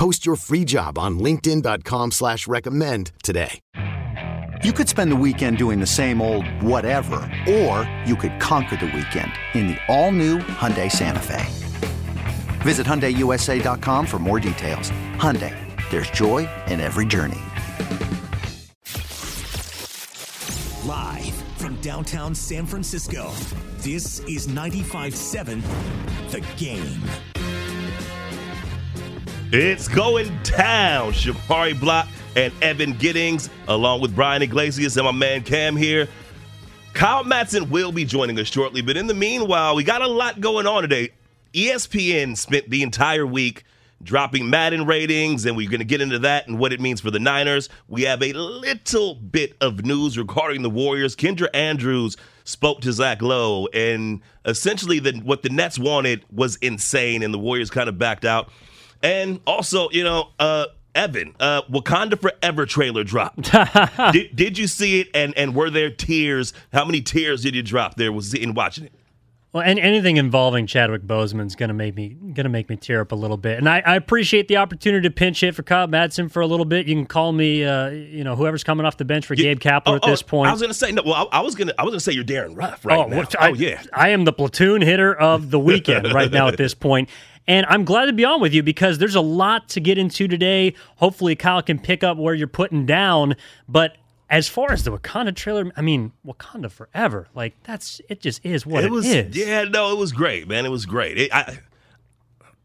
Post your free job on linkedin.com slash recommend today. You could spend the weekend doing the same old whatever, or you could conquer the weekend in the all-new Hyundai Santa Fe. Visit HyundaiUSA.com for more details. Hyundai, there's joy in every journey. Live from downtown San Francisco, this is 95-7 The Game. It's going down. Shamari Block and Evan Giddings, along with Brian Iglesias and my man Cam here. Kyle Madsen will be joining us shortly, but in the meanwhile, we got a lot going on today. ESPN spent the entire week dropping Madden ratings, and we're going to get into that and what it means for the Niners. We have a little bit of news regarding the Warriors. Kendra Andrews spoke to Zach Lowe, and essentially, the, what the Nets wanted was insane, and the Warriors kind of backed out. And also, you know, uh, Evan, uh, Wakanda Forever trailer dropped. did, did you see it? And and were there tears? How many tears did you drop there was in watching it? Well, and anything involving Chadwick Boseman's gonna make me gonna make me tear up a little bit. And I, I appreciate the opportunity to pinch hit for Kyle Madsen for a little bit. You can call me, uh, you know, whoever's coming off the bench for Gabe Kapler oh, at this oh, point. I was gonna say no. Well, I, I was gonna I was gonna say you're Darren Ruf right oh, now. which I, oh yeah, I am the platoon hitter of the weekend right now at this point. And I'm glad to be on with you because there's a lot to get into today. Hopefully, Kyle can pick up where you're putting down. But as far as the Wakanda trailer, I mean, Wakanda forever. Like that's it. Just is what it was. is. Yeah, no, it was great, man. It was great. It, I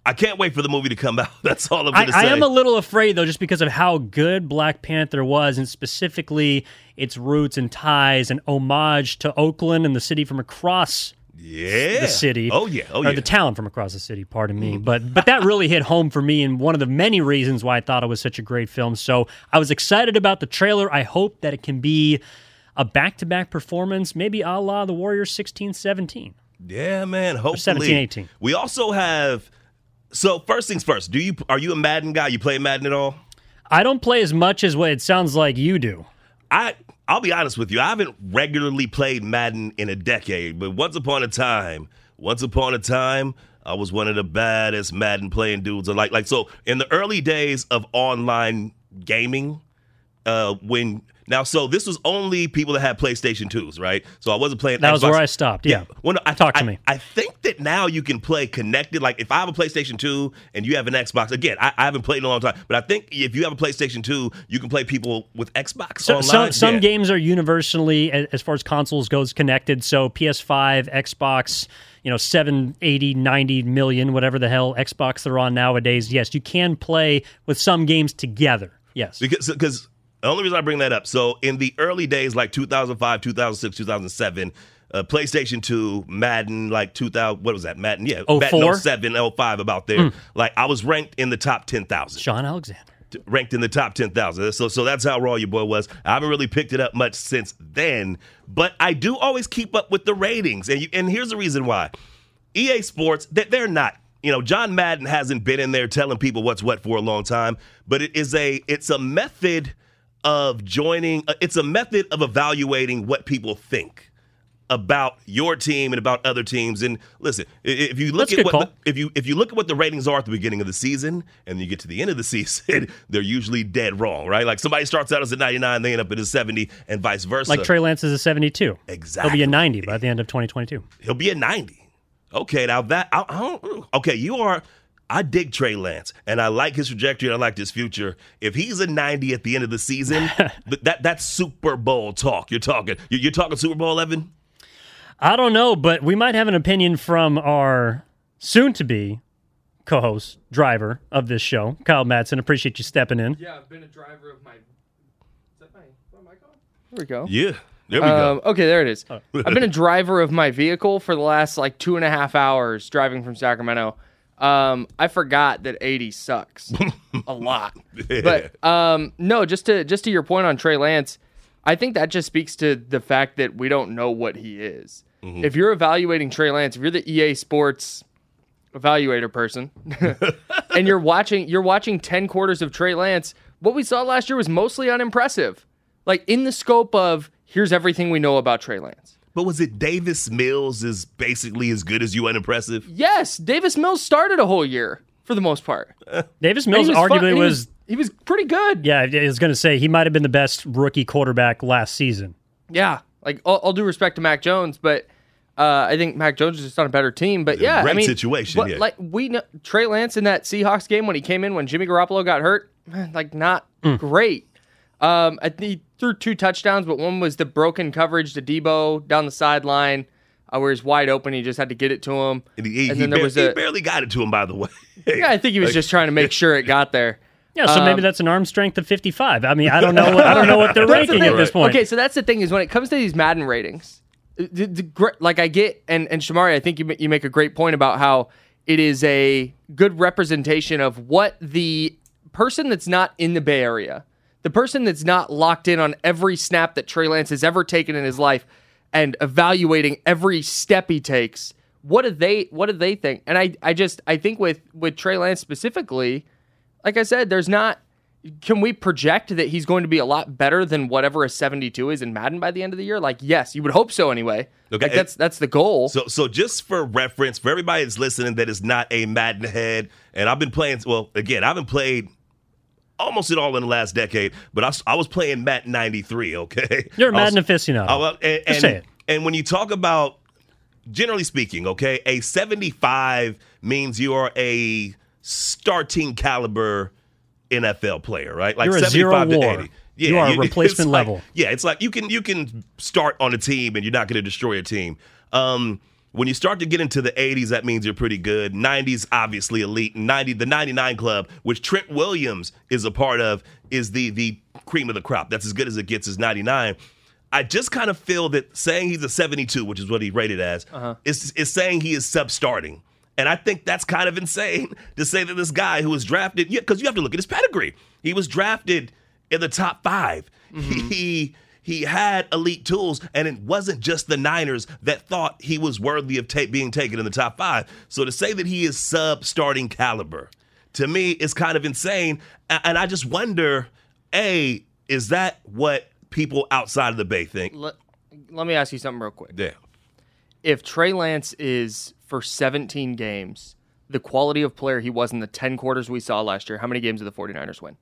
I can't wait for the movie to come out. That's all I'm going to say. I am a little afraid though, just because of how good Black Panther was, and specifically its roots and ties and homage to Oakland and the city from across yeah. the city. Oh yeah. Oh or yeah. The town from across the city. Pardon me, mm. but but that really hit home for me, and one of the many reasons why I thought it was such a great film. So I was excited about the trailer. I hope that it can be a back-to-back performance, maybe a la the Warriors 16-17. Yeah, man. Hopefully. 17, 18. We also have. So first things first. Do you are you a Madden guy? You play Madden at all? I don't play as much as what it sounds like you do. I I'll be honest with you. I haven't regularly played Madden in a decade, but once upon a time, once upon a time, I was one of the baddest Madden playing dudes. Like like so in the early days of online gaming, uh, when now so this was only people that had PlayStation 2s, right? So I wasn't playing That was Xbox. where I stopped. Yeah. Well, no, I, Talk to I- me. I think that now you can play connected. Like if I have a PlayStation 2 and you have an Xbox, again, I, I haven't played in a long time, but I think if you have a PlayStation 2, you can play people with Xbox So, online. some some Yeah. games are universally, as far as consoles goes, connected. So PS5, Xbox, you know, 780, 90 million, whatever the hell Xbox they're on nowadays. Yes, you can play with some games together. Yes. because because the only reason I bring that up. So in the early days, like 2005, 2006, 2007. Uh, PlayStation 2, Madden, like 2000, what was that? Madden, yeah. Oh, Madden 07, 05, about there. Like, I was ranked in the top 10,000. Shaun Alexander. ranked in the top 10,000. So so that's how raw your boy was. I haven't really picked it up much since then, but I do always keep up with the ratings. And you, and here's the reason why. EA Sports, they, they're not you know, John Madden hasn't been in there telling people what's what for a long time, but it is a it's a method of joining uh, it's a method of evaluating what people think about your team and about other teams. And listen, if you look That's at what call. if you if you look at what the ratings are at the beginning of the season and you get to the end of the season, they're usually dead wrong, right? Like somebody starts out as a 99, they end up at a 70, and vice versa. Like Trey Lance is a 72. Exactly. He'll be a 90 by the end of 2022. He'll be a 90. Okay, now that I, I don't. Okay, you are. I dig Trey Lance, and I like his trajectory. and I like his future. If he's a 90 at the end of the season, that that's Super Bowl talk. You're talking. you- You're talking Super Bowl, Evan. I don't know, but we might have an opinion from our soon to be co host, driver of this show, Kyle Madsen. Appreciate you stepping in. Yeah, I've been a driver of my. Is that my? What mic? There we go. Yeah, there we Um, go. okay, there it is. I've been a driver of my vehicle for the last like two and a half hours driving from Sacramento. Um, I forgot that 80 sucks a lot. But um, no, just to just to your point on Trey Lance, I think that just speaks to the fact that we don't know what he is. If you're evaluating Trey Lance, if you're the EA Sports evaluator person, and you're watching you're watching 10 quarters of Trey Lance, what we saw last year was mostly unimpressive. Like in the scope of here's everything we know about Trey Lance. But was it Davis Mills is basically as good as you unimpressive? Yes, Davis Mills started a whole year for the most part. Davis Mills was arguably and he was, he was pretty good. yeah, I was going to say he might have been the best rookie quarterback last season. Yeah, like all, all due respect to Mac Jones, but uh, I think Mac Jones is just on a better team. But yeah, Great I mean, situation, but, yeah. Like we know Trey Lance in that Seahawks game when he came in when Jimmy Garoppolo got hurt, like not Hmm. great. Um, I think he threw two touchdowns, but one was the broken coverage to Debo down the sideline. Uh, where he's wide open, he just had to get it to him. And, he, And he then there bar- was he a- barely got it to him, by the way. Yeah, I think he was just trying to make sure it got there. Yeah, so Um, maybe that's an arm strength of 55. I mean, I don't know. What, I don't know what they're That's the ranking at this point. Okay, so that's the thing is when it comes to these Madden ratings, the, the, gr- like I get and and Shamari, I think you you make a great point about how it is a good representation of what the person that's not in the Bay Area, the person that's not locked in on every snap that Trey Lance has ever taken in his life, and evaluating every step he takes. What do they What do they think? And I I just I think with with Trey Lance specifically, like I said, there's not. Can we project that he's going to be a lot better than whatever a 72 is in Madden by the end of the year? Like, yes, you would hope so anyway. Okay, Like, that's that's the goal. So, so just for reference, for everybody that's listening that is not a Madden head, and I've been playing. Well, again, I haven't played almost it all in the last decade, but I, I was playing Madden '93. Okay, You're a was- Madden aficionado. I was- and, Just and, say it. and when you talk about, generally speaking, okay, a 75 means you are a starting caliber NFL player, right? Like You're a 75 zero to war. 80. You are a it's replacement like- level. yeah, it's like you can you can start on a team and you're not going to destroy a team. Um, when you start to get into the 80s, that means you're pretty good. 90s, obviously elite. 90, the 99 club, which Trent Williams is a part of, is the the cream of the crop. That's as good as it gets. Is 99. I just kind of feel that saying he's a 72, which is what he rated as, uh-huh. is is saying he is sub-starting. And I think that's kind of insane to say that this guy who was drafted, yeah, because you have to look at his pedigree. He was drafted in the top 5 mm-hmm. He he had elite tools, and it wasn't just the Niners that thought he was worthy of ta- being taken in the top five. So to say that he is sub-starting caliber, to me, is kind of insane. And I just wonder, a, is that what people outside of the Bay think? let, let me ask you something real quick. Yeah. If Trey Lance is for 17 games, the quality of player he was in the 10 quarters we saw last year, how many games did the 49ers win?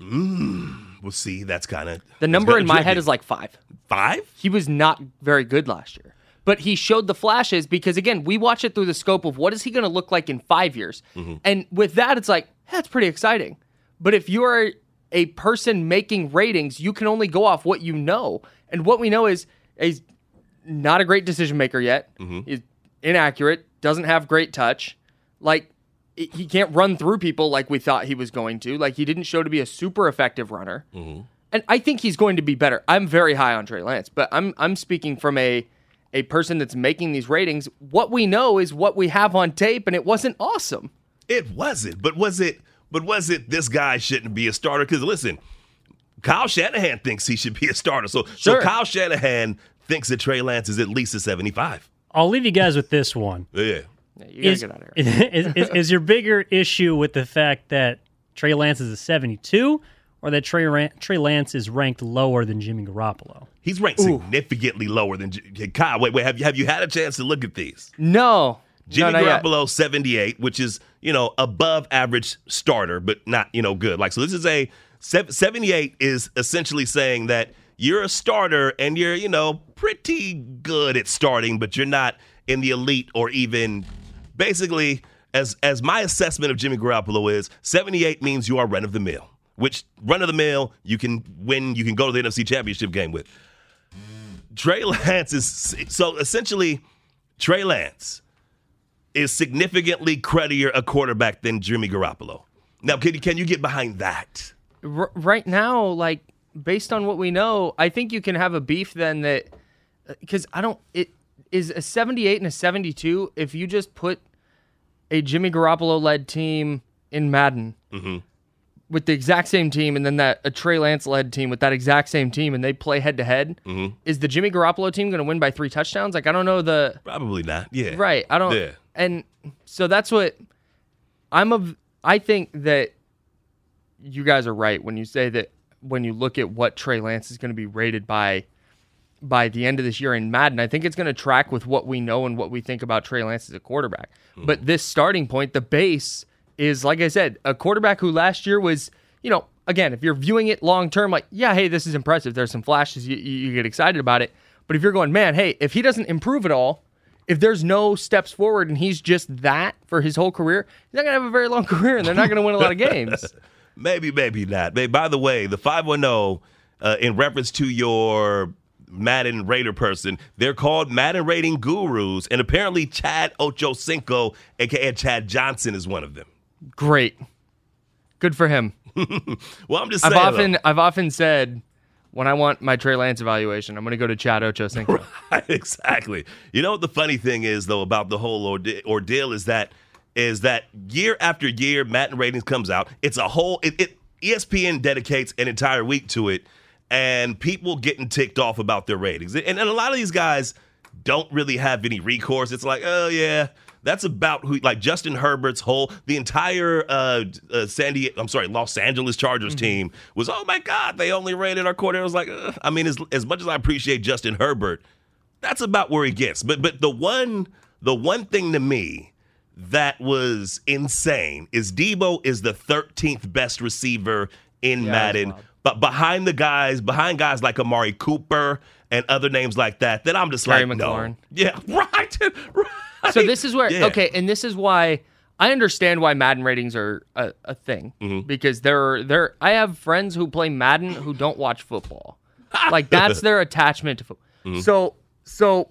Mm. We'll see. That's kind of The number in my head is like five. five. he was not very good last year. But he showed the flashes because again, we watch it through the scope of what is he going to look like in five years, mm-hmm. and with that, it's like "Hey, that's pretty exciting. But if you are a person making ratings, you can only go off what you know, and what we know is he's not a great decision maker yet. Mm-hmm. He's inaccurate, doesn't have great touch, like. I- He can't run through people like we thought he was going to. Like he didn't show to be a super effective runner mm-hmm. and I think he's going to be better. I'm very high on Trey Lance, but I'm I'm speaking from a a person that's making these ratings. What we know is what we have on tape, and it wasn't awesome. It wasn't. But was it? But was it? This guy shouldn't be a starter. Because listen, Kyle Shanahan thinks he should be a starter. So, Sure. so Kyle Shanahan thinks that Trey Lance is at least a seventy-five. I'll leave you guys with this one. Yeah. Yeah, you gotta Is, get out of here. is, is, is your bigger issue with the fact that Trey Lance is a 72 or that Trey, Ran- Trey Lance is ranked lower than Jimmy Garoppolo? He's ranked significantly lower than J- Kyle. Wait, wait. Have you have you had a chance to look at these? No, Jimmy no, not yet. Garoppolo, 78, which is, you know, above average starter, but not, you know, good. Like, so this is a 78 is essentially saying that you're a starter and you're, you know, pretty good at starting, but you're not in the elite or even basically as as my assessment of Jimmy Garoppolo is 78 means you are run of the mill, which run of the mill you can win, you can go to the NFC championship game with. Trey Lance is so essentially Trey Lance is significantly credier a quarterback than Jimmy Garoppolo. Now, can can you get behind that? R- right now, like based on what we know, I think you can have a beef then that uh, because I don't. It is a 78 and a 72. If you just put a Jimmy Garoppolo led team in Madden Mm-hmm. with the exact same team, and then that a Trey Lance led team with that exact same team, and they play head to head, Mm-hmm. is the Jimmy Garoppolo team going to win by three touchdowns? Like I don't know the Probably not. Yeah. right. I don't. Yeah. And so that's what I'm of. I think that you guys are right when you say that when you look at what Trey Lance is going to be rated by by the end of this year in Madden, I think it's going to track with what we know and what we think about Trey Lance as a quarterback. But this starting point, the base is like I said, a quarterback who last year was, you know, again, if you're viewing it long term, like, yeah, hey, this is impressive. There's some flashes, you, you get excited about it. But if you're going, man, hey, if he doesn't improve at all, if there's no steps forward and he's just that for his whole career, he's not going to have a very long career and they're not going to win a lot of games. Maybe, maybe not. By the way, the 510, uh, in reference to your Madden Raider person, they're called Madden Rating Gurus, and apparently Chad Ochocinco, aka Chad Johnson, is one of them. Great. Good for him. Well, I'm just I've saying. often though. I've often said when I want my Trey Lance evaluation, I'm going to go to Chad Ochocinco. exactly. You know what the funny thing is though about the whole orde- ordeal is that is that year after year, Madden ratings comes out. It's a whole. It, it ESPN dedicates an entire week to it, and people getting ticked off about their ratings. And, and a lot of these guys don't really have any recourse. It's like, oh yeah. That's about who, like Justin Herbert's whole, the entire uh, uh, San Diego, I'm sorry, Los Angeles Chargers team was, oh my God, they only rated our quarterback. I was like, Ugh. I mean, as, as much as I appreciate Justin Herbert, that's about where he gets. But but the one the one thing to me that was insane is Debo is the 13th best receiver in Yeah, Madden. But behind the guys, behind guys like Amari Cooper and other names like that, that I'm just Terry like, McLaurin. no, yeah, right, right. so this is where Yeah. okay, and this is why I understand why Madden ratings are a, a thing Mm-hmm. because there there I have friends who play Madden who don't watch football. like that's their attachment to football. Mm-hmm. So so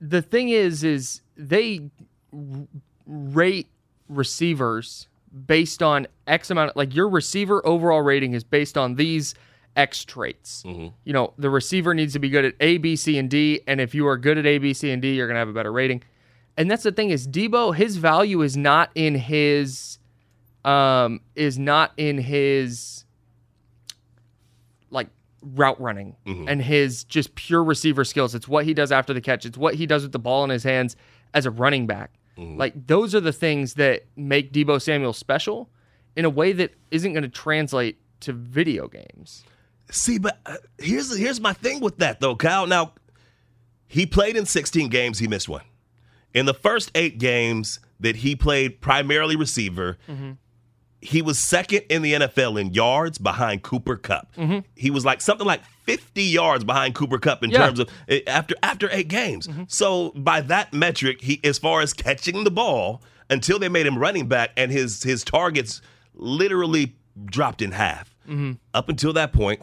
the thing is is they r- rate receivers based on X amount like your receiver overall rating is based on these X traits. Mm-hmm. You know, the receiver needs to be good at A, B, C, and D, and if you are good at A, B, C, and D, you're gonna have a better rating. And that's the thing is Debo, his value is not in his um is not in his like route running and his just pure receiver skills. It's what he does after the catch. It's what he does with the ball in his hands as a running back. Mm-hmm. Like those are the things that make Debo Samuel special in a way that isn't going to translate to video games. See, but uh, here's here's my thing with that though, Kyle. Now, he played in 16 games. He missed one. In the first eight games that he played, primarily receiver, mm-hmm. he was second in the NFL in yards behind Cooper Kupp. Mm-hmm. He was like something like 50 yards behind Cooper Kupp in Yeah. terms of eh, after after eight games. Mm-hmm. So by that metric, he as far as catching the ball until they made him running back, and his his targets literally dropped in half. Mm-hmm. Up until that point,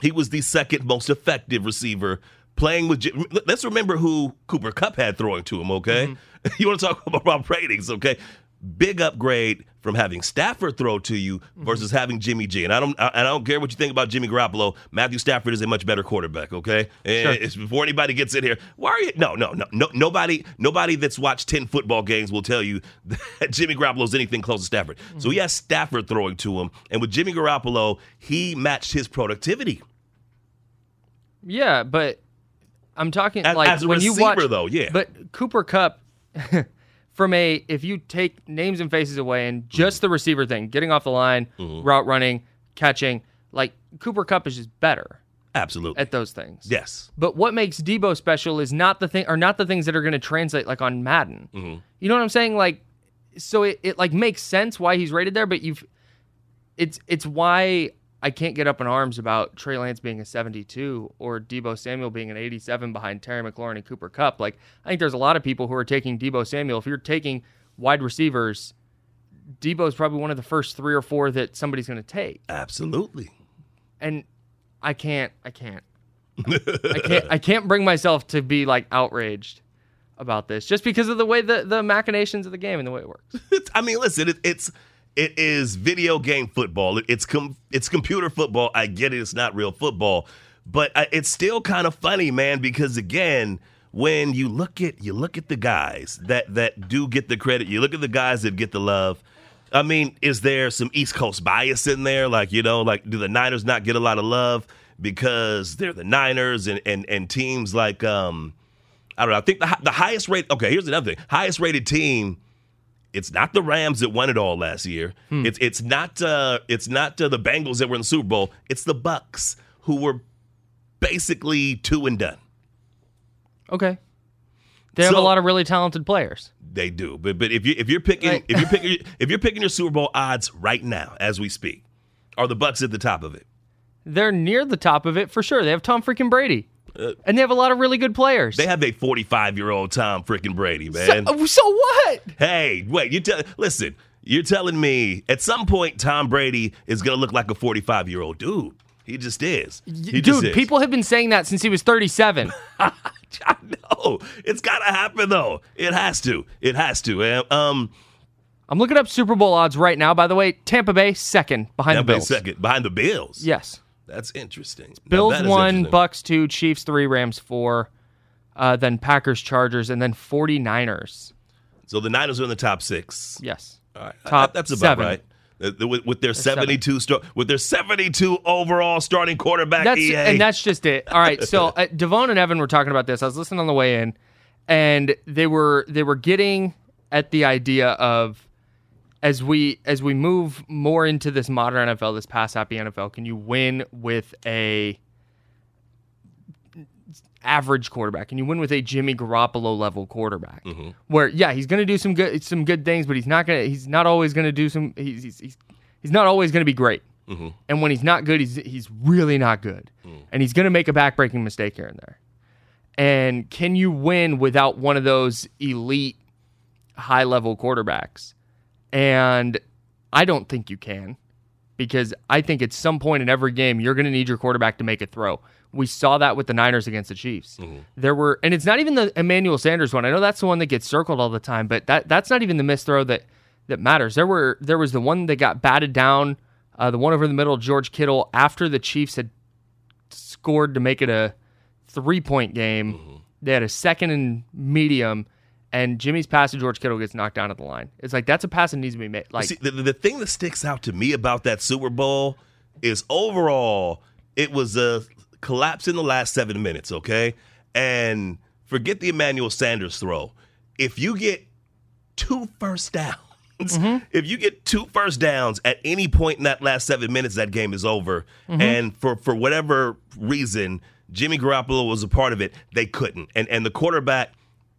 he was the second most effective receiver playing with. Let's remember who Cooper Kupp had throwing to him. Okay, mm-hmm. you want to talk about ratings? Okay, big upgrade from having Stafford throw to you mm-hmm. versus having Jimmy G. And I don't, I, I don't care what you think about Jimmy Garoppolo. Matthew Stafford is a much better quarterback. Okay, and it's before anybody gets in here. Why are you? No, no, no, no. Nobody, nobody that's watched ten football games will tell you that Jimmy Garoppolo is anything close to Stafford. So he mm-hmm. has Stafford throwing to him, and with Jimmy Garoppolo, he matched his productivity. Yeah, but I'm talking As- like as when you receiver, watch though, yeah. But Cooper Kupp from a if you take names and faces away and just the receiver thing, getting off the line, Mm-hmm. route running, catching, like Cooper Kupp is just better Absolutely. at those things. yes. But what makes Debo special is not the thing, are not the things that are going to translate like on Madden. Mm-hmm. You know what I'm saying? Like, so it, it like makes sense why he's rated there, but you've, it's it's why I can't get up in arms about Trey Lance being a 72 or Debo Samuel being an 87 behind Terry McLaurin and Cooper Kupp. Like, I think there's a lot of people who are taking Debo Samuel. If you're taking wide receivers, Debo is probably one of the first three or four that somebody's going to take Absolutely. and I can't, I can't, I can't, I can't bring myself to be like outraged about this just because of the way the the machinations of the game and the way it works. I mean, listen, it, it's it is video game football. It's com- it's computer football. I get it. It's not real football, but uh, it's still kind of funny, man. Because again, when you look at you look at the guys that that do get the credit, you look at the guys that get the love. I mean, is there some East Coast bias in there? Like, you know, like do the Niners not get a lot of love because they're the Niners and and, and teams like um I don't know. I think the the highest rate. Okay, here's another thing. Highest rated team. It's not the Rams that won it all last year. It's it's not uh it's not uh, the Bengals that were in the Super Bowl. It's the Bucks who were basically two and done. Okay. They have a lot of really talented players. They do, but but if you if you're picking if you're picking if you're picking your Super Bowl odds right now as we speak, are the Bucks at the top of it? They're near the top of it for sure. They have Tom freaking Brady. And they have a lot of really good players. Uh, They have a 45 year old Tom freaking Brady, man. so what? hey, wait, you tell listen, you're telling me at some point Tom Brady is gonna look like a 45 year old dude. He just is. He just Dude, is. people have been saying that since he was 37. I know it's gotta happen though. It has to. It has to. man. Um, I'm looking up Super Bowl odds right now. By the way, Tampa Bay second behind Tampa the Bay Bills. second behind the Bills. Yes. That's interesting. Bills that one, interesting. Bucks two, Chiefs three, Rams four, uh, then Packers, Chargers, and then 49ers. So the Niners are in the top six. Yes. All right, Top that's about seven. right. Uh, With, with their seven. 72 star, with their 72 overall starting quarterback, That's EA. and that's just it. All right. So uh, Devon and Evan were talking about this. I was listening on the way in, and they were they were getting at the idea of as we as we move more into this modern NFL, this pass happy NFL, can you win with a average quarterback? Can you win with a Jimmy Garoppolo level quarterback? Mm-hmm. Where yeah, he's going to do some good some good things, but he's not going to he's not always going to do some he's he's, he's he's not always going to be great. Mm-hmm. And when he's not good, he's he's really not good. Mm. And he's going to make a backbreaking mistake here and there. And can you win without one of those elite high level quarterbacks? And I don't think you can because I think at some point in every game you're going to need your quarterback to make a throw. We saw that with the Niners against the Chiefs. There were and it's not even the Emmanuel Sanders one. I know that's the one that gets circled all the time, but that that's not even the missed throw that that matters. There were there was the one that got batted down, uh, the one over in the middle, George Kittle, after the Chiefs had scored to make it a three point game. They had a second and medium, and Jimmy's pass to George Kittle gets knocked down at the line. It's like that's a pass that needs to be made. Like See, the, the thing that sticks out to me about that Super Bowl is overall, it was a collapse in the last seven minutes, okay? And forget the Emmanuel Sanders throw. If you get two first downs, mm-hmm. if you get two first downs at any point in that last seven minutes, that game is over. Mm-hmm. And for, for whatever reason, Jimmy Garoppolo was a part of it, they couldn't. And and the quarterback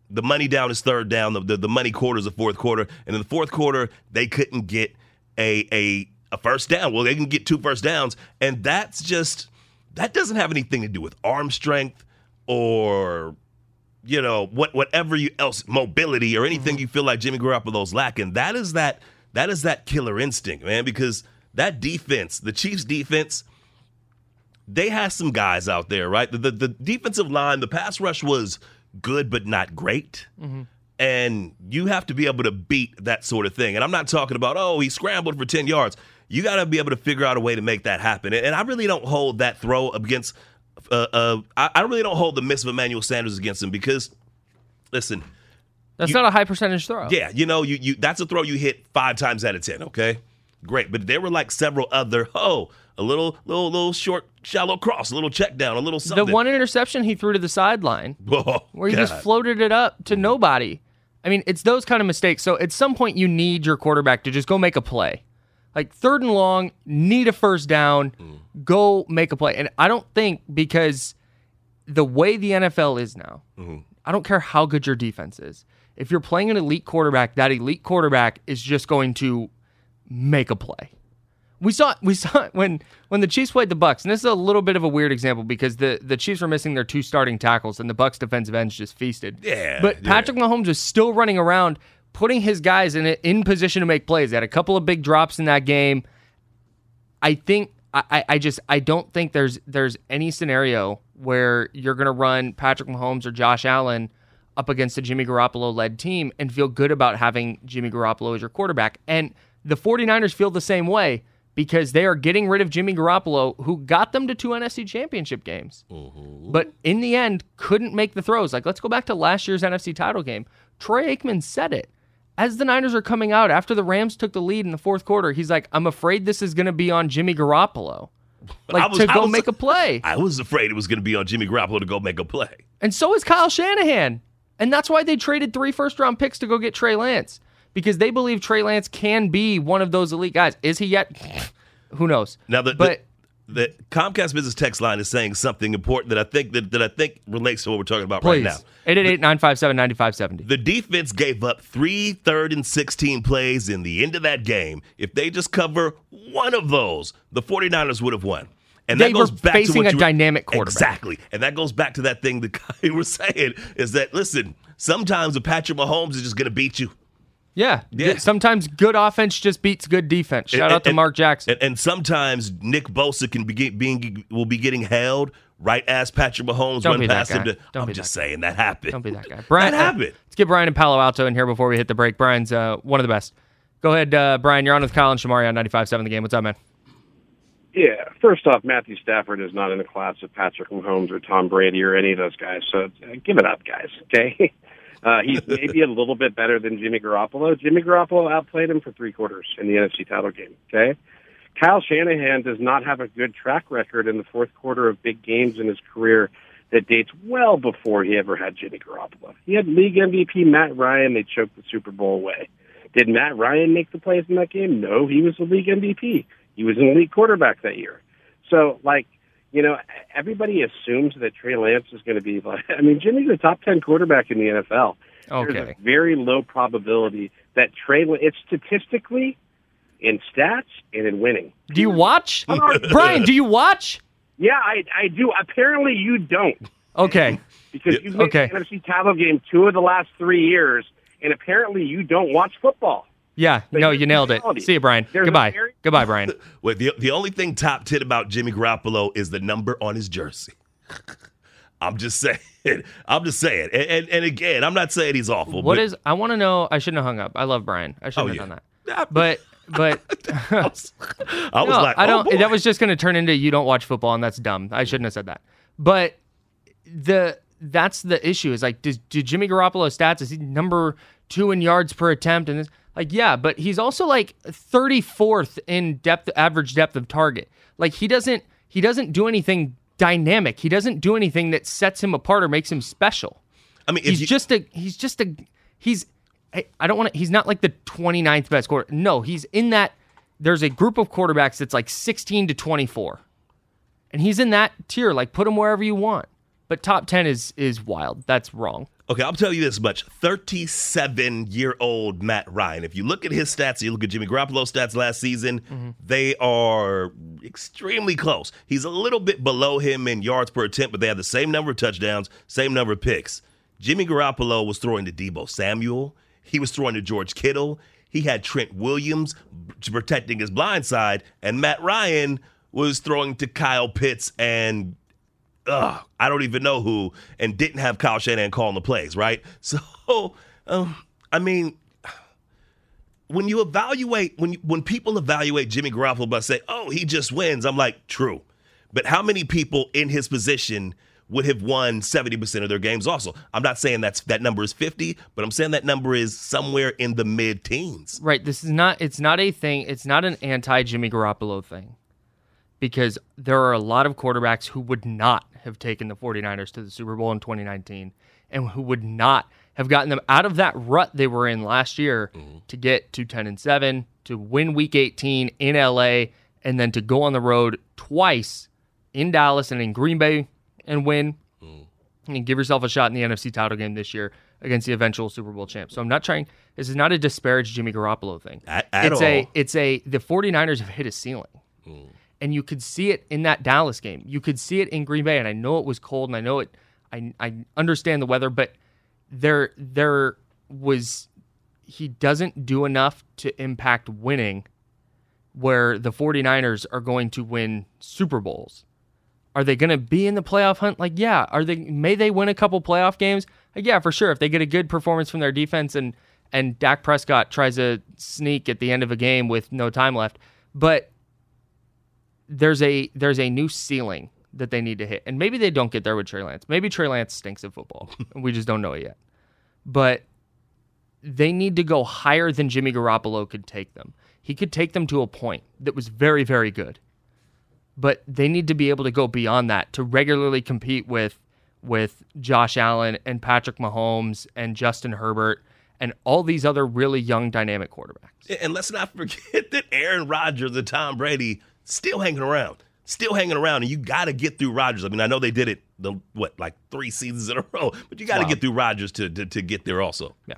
the money down is third down. The, the, the money quarter is the fourth quarter. And in the fourth quarter, they couldn't get a, a a first down. Well, they can get two first downs. And that's just that doesn't have anything to do with arm strength or you know, what whatever you else mobility or anything mm-hmm. you feel like Jimmy Garoppolo's lacking. That is that that is that killer instinct, man, because that defense, the Chiefs defense, they had some guys out there, right? The, the, the defensive line, the pass rush was good but not great. And you have to be able to beat that sort of thing. And I'm not talking about, oh, he scrambled for 10 yards. You got to be able to figure out a way to make that happen. And I really don't hold that throw against, uh, uh, I, I really don't hold the miss of Emmanuel Sanders against him because, listen, that's you- not a high percentage throw. yeah, you know, you you that's a throw you hit five times out of ten. Okay, great. But there were like several other oh, a little little little short shallow cross, a little check down, a little something. The one interception he threw to the sideline Whoa, oh, where he just floated it up to nobody. I mean, it's those kind of mistakes. So at some point, you need your quarterback to just go make a play. Like third and long, need a first down, mm. go make a play. And I don't think because the way the NFL is now, mm-hmm. I don't care how good your defense is. If you're playing an elite quarterback, that elite quarterback is just going to make a play. We saw we saw it when when the Chiefs played the Bucks, and this is a little bit of a weird example because the the Chiefs were missing their two starting tackles, and the Bucks defensive ends just feasted. Yeah, but yeah. Patrick Mahomes was still running around, putting his guys in in position to make plays. They had a couple of big drops in that game. I think I, I- I just I don't think there's there's any scenario where you're gonna run Patrick Mahomes or Josh Allen up against a Jimmy Garoppolo led team and feel good about having Jimmy Garoppolo as your quarterback. And the 49ers feel the same way. Because they are getting rid of Jimmy Garoppolo, who got them to two NFC championship games. Mm-hmm. But in the end, couldn't make the throws. Like, let's go back to last year's NFC title game. Troy Aikman said it. As the Niners are coming out after the Rams took the lead in the fourth quarter, he's like, I'm afraid this is going to be on Jimmy Garoppolo. Like, was- to go was- make a play. I was afraid it was going to be on Jimmy Garoppolo to go make a play. And so is Kyle Shanahan. And that's why they traded three first round picks to go get Trey Lance because they believe Trey Lance can be one of those elite guys. Is he yet? Who knows? Now the, but the the Comcast business text line is saying something important that I think that, that I think relates to what we're talking about right now. 888 957 9570. The defense gave up three third and 16 plays in the end of that game. If they just cover one of those, the 49ers would have won. And They that goes back facing to what a you were- dynamic quarterback. Exactly. And that goes back to that thing that you were saying is that, listen, sometimes a Patrick Mahomes is just going to beat you. Yeah. Yeah. Sometimes good offense just beats good defense. Shout And- out to and- Mark Jackson. And, and sometimes Nick Bosa can be being will be getting held right as Patrick Mahomes Don't run be that past him. guy. To, Don't I'm be just that saying that happened. Don't be that guy. Brian, that uh, happened. let's get Brian in Palo Alto in here before we hit the break. Brian's uh, one of the best. Go ahead, uh, Brian. You're on with Kyle and Shamari on 95.7 The Game. What's up, man? Yeah, first off, Matthew Stafford is not in the class of Patrick Mahomes or Tom Brady or any of those guys. So uh, give it up, guys. Okay, uh, he's maybe a little bit better than Jimmy Garoppolo. Jimmy Garoppolo outplayed him for three quarters in the NFC title game. Okay, Kyle Shanahan does not have a good track record in the fourth quarter of big games in his career that dates well before he ever had Jimmy Garoppolo. He had league MVP Matt Ryan. They choked the Super Bowl away. Did Matt Ryan make the plays in that game? No, he was the league MVP. He was an elite quarterback that year. So, like, you know, everybody assumes that Trey Lance is going to be like, I mean, Jimmy's a top 10 quarterback in the NFL. Okay. There's a very low probability that Trey, it's statistically in stats and in winning. Do you watch? Brian, do you watch? Yeah, I, I do. Apparently, you don't Okay. because you've made Okay. the NFC title game two of the last three years, and apparently you don't watch football. Yeah. No, you nailed it. See you, Brian. There's Goodbye. very- Goodbye, Brian. Wait, the, the only thing top 10 about Jimmy Garoppolo is the number on his jersey. I'm just saying. I'm just saying. And, and, and again, I'm not saying he's awful. What but, is? I want to know. I shouldn't have hung up. I love Brian. I shouldn't Oh, have yeah. done that. Yeah, But but I was no, like, I oh, don't. boy. that was just going to turn into you don't watch football, and that's dumb. I shouldn't have said that. But the that's the issue. Is like, does, do Jimmy Garoppolo stats? Is he number two in yards per attempt? And this, like, yeah, but he's also like thirty fourth in depth, average depth of target. Like he doesn't he doesn't do anything dynamic. He doesn't do anything that sets him apart or makes him special. I mean, he's you, just a he's just a he's I, I don't want to he's not like the 29th best quarter no he's in that there's a group of quarterbacks that's like 16 to 24 and he's in that tier like put him wherever you want but top 10 is is wild that's wrong Okay, I'll tell you this much. 37 year old Matt Ryan. If you look at his stats, you look at Jimmy Garoppolo's stats last season, Mm-hmm. they are extremely close. He's a little bit below him in yards per attempt, but they have the same number of touchdowns, same number of picks. Jimmy Garoppolo was throwing to Debo Samuel, he was throwing to George Kittle, he had Trent Williams protecting his blind side, and Matt Ryan was throwing to Kyle Pitts and ugh, I don't even know who, and didn't have Kyle Shanahan calling the plays, right? So, um, I mean, when you evaluate, when you, when people evaluate Jimmy Garoppolo by say, "Oh, he just wins," I'm like, true, but how many people in his position would have won 70% of their games? Also, I'm not saying that's that number is 50, but I'm saying that number is somewhere in the mid-teens. right this is not it's not a thing it's not an anti Jimmy Garoppolo thing because there are a lot of quarterbacks who would not have taken the 49ers to the Super Bowl in 2019 and who would not have gotten them out of that rut they were in last year mm-hmm. to get to 10 and 7, to win week 18 in LA and then to go on the road twice in Dallas and in Green Bay and win mm-hmm. and give yourself a shot in the NFC title game this year against the eventual Super Bowl champ. So I'm not trying this is not a disparage Jimmy Garoppolo thing. At- at it's a it's a the 49ers have hit a ceiling. Mm-hmm. And you could see it in that Dallas game. You could see it in Green Bay and I know it was cold and I know it I I understand the weather, but there there was he doesn't do enough to impact winning where the 49ers are going to win Super Bowls. Are they going to be in the playoff hunt? Like, yeah. Are they? May they win a couple playoff games? Like, yeah, for sure. If they get a good performance from their defense and and Dak Prescott tries to sneak at the end of a game with no time left, but there's a there's a new ceiling that they need to hit, and maybe they don't get there with Trey Lance. Maybe Trey Lance stinks at football, we just don't know it yet. But they need to go higher than Jimmy Garoppolo could take them. He could take them to a point that was very very good, but they need to be able to go beyond that to regularly compete with with Josh Allen and Patrick Mahomes and Justin Herbert and all these other really young dynamic quarterbacks. And let's not forget that Aaron Rodgers and Tom Brady still hanging around. Still hanging around, and you got to get through Rodgers. I mean, I know they did it the what like three seasons in a row, but you got to Wow. get through Rodgers to, to to get there also. Yeah.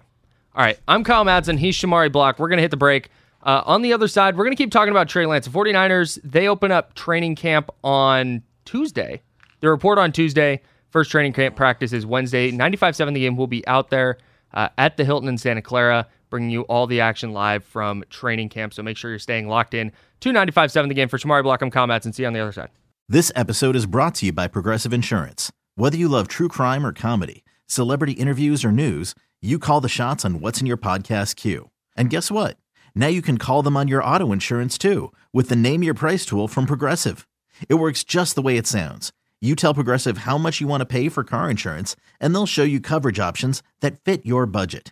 All right. I'm Kyle Madsen. He's Shamari Block. We're going to hit the break. Uh, on the other side, we're going to keep talking about Trey Lance. The 49ers, they open up training camp on Tuesday. The report on Tuesday, first training camp practice is Wednesday. 95.7 the game will be out there uh, at the Hilton in Santa Clara, bringing you all the action live from training camp. So make sure you're staying locked in to 95.7 the game. For Shamari Block, I'm See you on the other side. This episode is brought to you by Progressive Insurance. Whether you love true crime or comedy, celebrity interviews or news, you call the shots on what's in your podcast queue. And guess what? Now you can call them on your auto insurance too with the Name Your Price tool from Progressive. It works just the way it sounds. You tell Progressive how much you want to pay for car insurance, and they'll show you coverage options that fit your budget.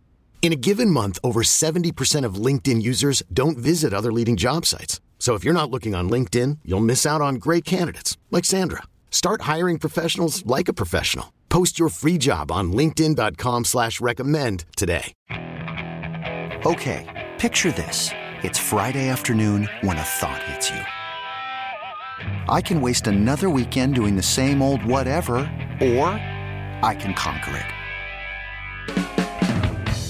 In a given month, over 70% of LinkedIn users don't visit other leading job sites. So if you're not looking on LinkedIn, you'll miss out on great candidates like Sandra. Start hiring professionals like a professional. Post your free job on linkedin.com slash recommend today. Okay, picture this. It's Friday afternoon when a thought hits you. I can waste another weekend doing the same old whatever, or I can conquer it.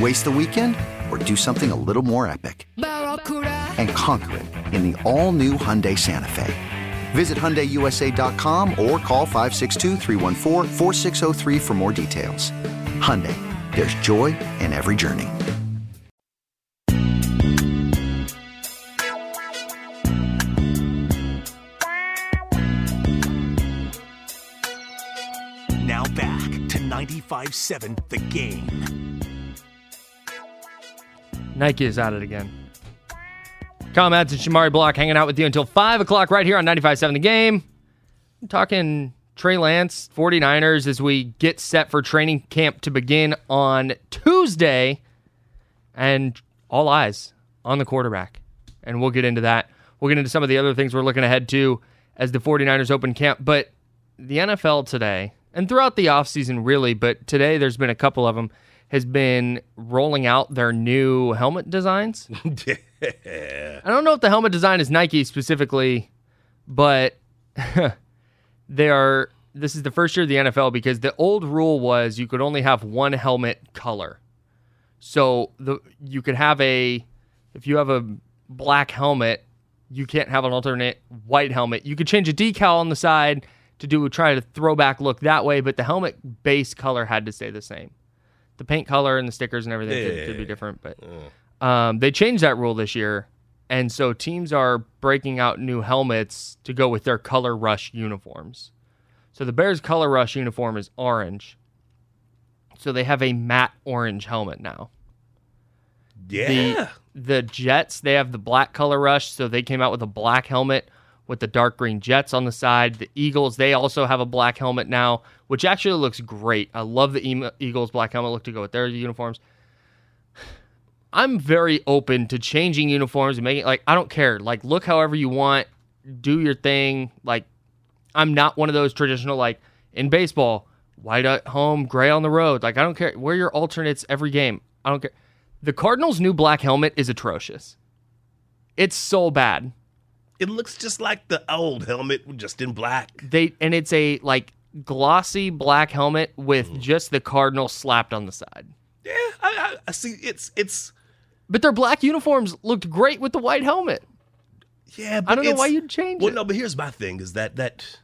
Waste the weekend or do something a little more epic? And conquer it in the all new Hyundai Santa Fe. Visit HyundaiUSA.com or call 562-314-4603 for more details. Hyundai, there's joy in every journey. Now back to 95.7 The Game. Nike is at it again. Kyle and Shamari Block hanging out with you until 5 o'clock right here on 95.7 The Game. I'm talking Trey Lance, 49ers, as we get set for training camp to begin on Tuesday. And all eyes on the quarterback. And we'll get into that. We'll get into some of the other things we're looking ahead to as the 49ers open camp. But the NFL today, and throughout the offseason, really, but today there's been a couple of them, has been rolling out their new helmet designs. I don't know if the helmet design is Nike specifically, but they are. This is the first year of the NFL because the old rule was you could only have one helmet color. So the you could have a if you have a black helmet, you can't have an alternate white helmet. You could change a decal on the side to do try to throwback look that way, but the helmet base color had to stay the same. The paint color and the stickers and everything could, could be different, but um, they changed that rule this year, and so teams are breaking out new helmets to go with their color rush uniforms. So the Bears' color rush uniform is orange. So they have a matte orange helmet now. Yeah. The the Jets, they have the black color rush, so they came out with a black helmet with the dark green Jets on the side. The Eagles, they also have a black helmet now, which actually looks great. I love the Eagles black helmet look to go with their uniforms. I'm very open to changing uniforms and making like I don't care. Like look however you want, do your thing. Like I'm not one of those traditional like in baseball, white at home, gray on the road. Like I don't care. Wear your alternates every game. I don't care. The Cardinals' new black helmet is atrocious. It's so bad. It looks just like the old helmet, just in black. They and it's a like glossy black helmet with Mm. just the cardinal slapped on the side. Yeah, I, I, I see. It's it's But their black uniforms looked great with the white helmet. yeah. But I don't know why you'd change Well, it. no, but here's my thing: is that that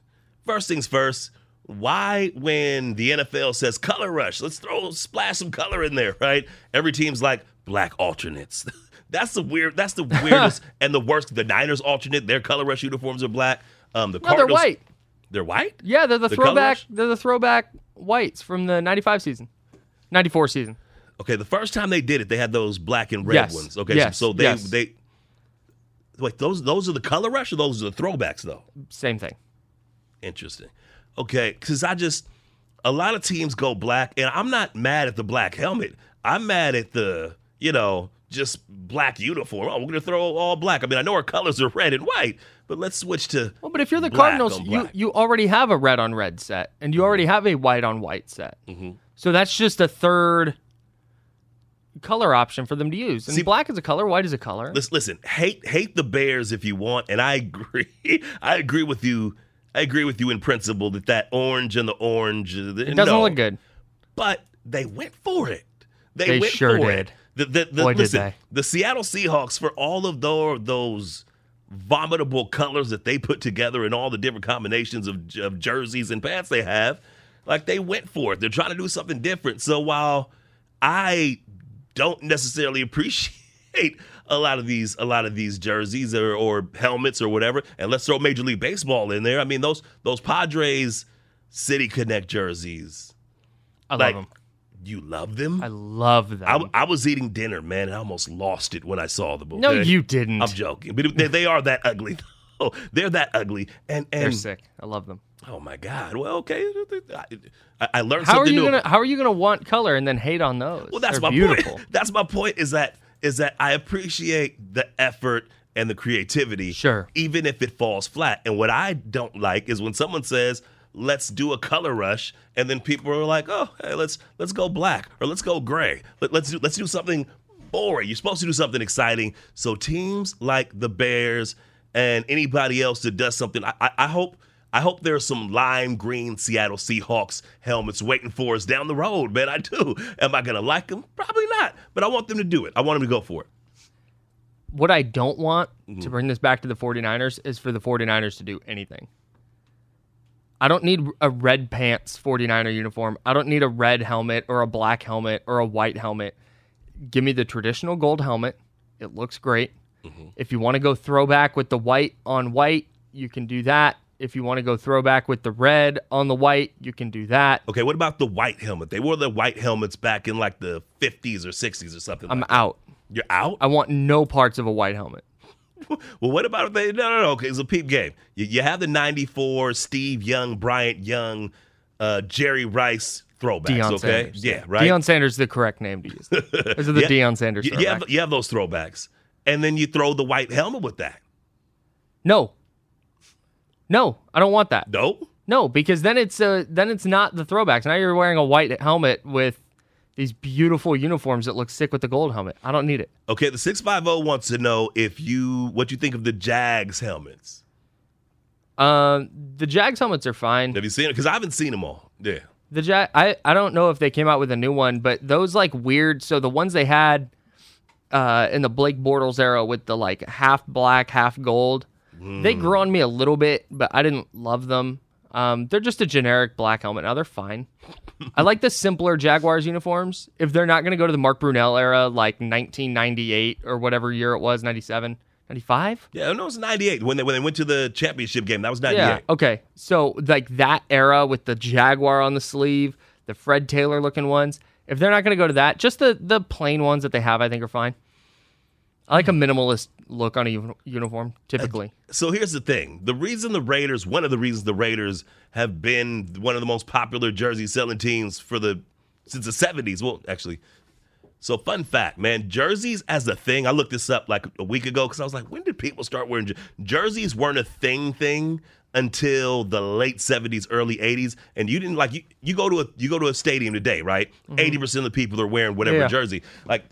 first things first. Why, when the NFL says color rush, let's throw splash some color in there, right? Every team's like black alternates. that's the weird. That's the weirdest and the worst. The Niners alternate their color rush uniforms are black. Um, the No, they're white. They're white. Yeah, they're the, The throwback. They're the throwback whites from the '95 season, '94 season. Okay, the first time they did it, they had those black and red Yes. ones. Okay, Yes. so, so they Yes. they wait. Those those are the color rush, or those are the throwbacks, though. Same thing. Interesting. Okay, because I just a lot of teams go black, and I'm not mad at the black helmet. I'm mad at the you know just black uniform. Oh, we're gonna throw all black. I mean, I know our colors are red and white, but let's switch to Well, but if you're the Cardinals, you you already have a red on red set, and you already have a white on white set. Mm-hmm. So that's just a third color option for them to use. And See- black is a color, white is a color. Listen, listen, hate hate the Bears if you want, and I agree. I agree with you. I agree with you in principle that that orange and the orange uh, It doesn't look good. But they went for it. They, They went sure for did. it. The, the, the, Boy, did listen, they. the Seattle Seahawks for all of tho- those vomitable colors that they put together and all the different combinations of, of jerseys and pants they have, like they went for it. They're trying to do something different. So while I don't necessarily appreciate a lot of these a lot of these jerseys or, or helmets or whatever, and let's throw Major League Baseball in there. I mean those those Padres City Connect jerseys. I like, love them. You love them? I love them. I, I was eating dinner, man, and I almost lost it when I saw them. no, you didn't. I'm joking, but they, they are that ugly. though. They're that ugly, and and They're sick. I love them. oh my god. Well, okay, I, I learned How are you new. gonna How are you gonna want color and then hate on those? Well, that's They're my beautiful. point. That's my point. Is that is that I appreciate the effort and the creativity, Sure. even if it falls flat. And what I don't like is when someone says, "Let's do a color rush," and then people are like, "Oh, hey, let's let's go black or let's go gray. Let, let's do let's do something boring. You're supposed to do something exciting." So teams like the Bears and anybody else that does something, I, I, I hope. I hope there's some lime green Seattle Seahawks helmets waiting for us down the road, man. I do. Am I going to like them? Probably not. But I want them to do it. I want them to go for it. What I don't want Mm-hmm. to bring this back to the 49ers is for the 49ers to do anything. I don't need a red pants 49er uniform. I don't need a red helmet or a black helmet or a white helmet. Give me the traditional gold helmet. It looks great. Mm-hmm. If you want to go throwback with the white on white, you can do that. If you want to go throwback with the red on the white, you can do that. Okay, what about the white helmet? They wore the white helmets back in like the 50s or 60s or something. I'm like that. out. You're out? I want no parts of a white helmet. Well, what about if they? No, no, no. Okay, it's a peep game. You, you have the '94 Steve Young, Bryant Young, uh, Jerry Rice throwbacks. Deion okay, Sanders. yeah, right. Deion Sanders is the correct name to use. Those are the Yeah. Deion Sanders. You, you have you have those throwbacks, and then you throw the white helmet with that. No. No, I don't want that. No, No, because then it's uh then it's not the throwbacks. Now you're wearing a white helmet with these beautiful uniforms that look sick with the gold helmet. I don't need it. Okay, the six five zero wants to know if you what you think of the Jags helmets. Um, the Jags helmets are fine. Have you seen it? Because I haven't seen them all. Yeah. The Jag, I I don't know if they came out with a new one, but those like weird. So the ones they had uh, in the Blake Bortles era with the like half black, half gold, they grew on me a little bit, but I didn't love them. Um, they're just a generic black helmet. Now they're fine. I like the simpler Jaguars uniforms. If they're not going to go to the Mark Brunell era, like 1998 or whatever year it was, 97, 95. Yeah, no, it was '98 when they when they went to the championship game. That was '98. Yeah. Okay. So like that era with the Jaguar on the sleeve, the Fred Taylor looking ones. If they're not going to go to that, just the the plain ones that they have, I think are fine. I like a minimalist look on a uniform typically. So here's the thing: the reason the Raiders, one of the reasons the Raiders have been one of the most popular jersey selling teams for the since the '70s. Well, actually, so fun fact, man, jerseys as a thing. I looked this up like a week ago because I was like, when did people start wearing jer- jerseys? weren't a thing thing until the late 70s, early 80s. And you didn't like you, you go to a you go to a stadium today, right? Mm-hmm. 80 percent of the people are wearing whatever Yeah. jersey. Like